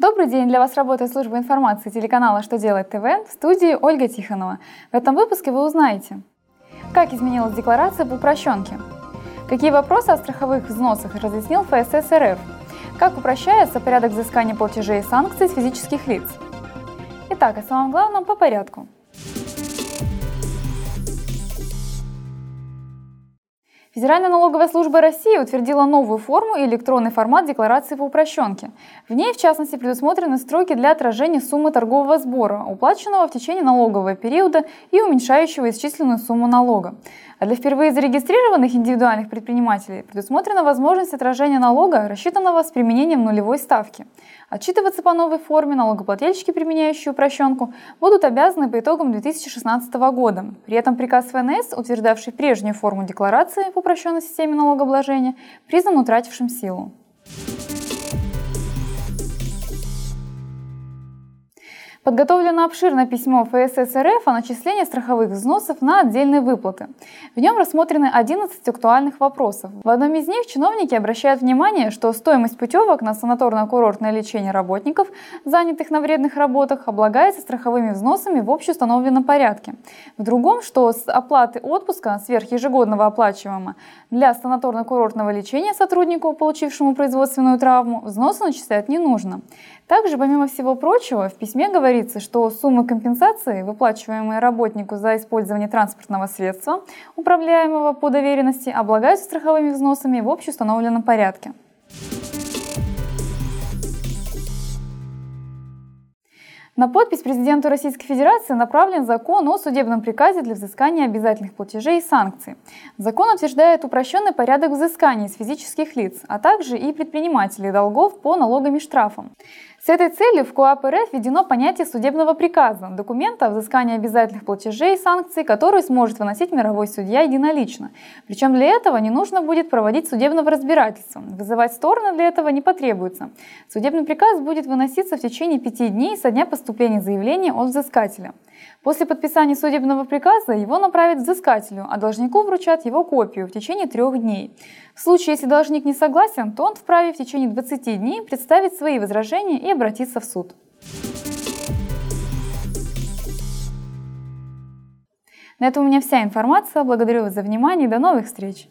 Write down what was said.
Добрый день! Для вас работает служба информации телеканала «Что делать ТВ» в студии Ольга Тихонова. В этом выпуске вы узнаете, как изменилась декларация по упрощенке, какие вопросы о страховых взносах разъяснил ФСС РФ, как упрощается порядок взыскания платежей и санкций с физических лиц. Итак, о самом главном по порядку – Федеральная налоговая служба России утвердила новую форму и электронный формат декларации по упрощенке. В ней, в частности, предусмотрены строки для отражения суммы торгового сбора, уплаченного в течение налогового периода и уменьшающего исчисленную сумму налога. А для впервые зарегистрированных индивидуальных предпринимателей предусмотрена возможность отражения налога, рассчитанного с применением нулевой ставки. Отчитываться по новой форме налогоплательщики, применяющие упрощенку, будут обязаны по итогам 2016 года. При этом приказ ФНС, утверждавший прежнюю форму декларации по упрощенной системе налогообложения, признан утратившим силу. Подготовлено обширное письмо ФСС РФ о начислении страховых взносов на отдельные выплаты. В нем рассмотрены 11 актуальных вопросов. В одном из них чиновники обращают внимание, что стоимость путевок на санаторно-курортное лечение работников, занятых на вредных работах, облагается страховыми взносами в общеустановленном порядке. В другом, что с оплаты отпуска сверхежегодного оплачиваемого для санаторно-курортного лечения сотруднику, получившему производственную травму, взносы начислять не нужно. Также, помимо всего прочего, в письме говорится, что суммы компенсации, выплачиваемые работнику за использование транспортного средства, управляемого по доверенности, облагаются страховыми взносами в общеустановленном порядке. На подпись президенту Российской Федерации направлен закон о судебном приказе для взыскания обязательных платежей и санкций. Закон утверждает упрощенный порядок взыскания с физических лиц, а также и предпринимателей долгов по налогам и штрафам. С этой целью в КоАП РФ введено понятие судебного приказа, документа о взыскании обязательных платежей и санкций, который сможет выносить мировой судья единолично. Причем для этого не нужно будет проводить судебного разбирательства. Вызывать стороны для этого не потребуется. Судебный приказ будет выноситься в течение пяти дней со дня поступления заявления от взыскателя. После подписания судебного приказа его направят взыскателю, а должнику вручат его копию в течение трех дней. В случае, если должник не согласен, то он вправе в течение 20 дней представить свои возражения и обратиться в суд. На этом у меня вся информация. Благодарю вас за внимание и до новых встреч!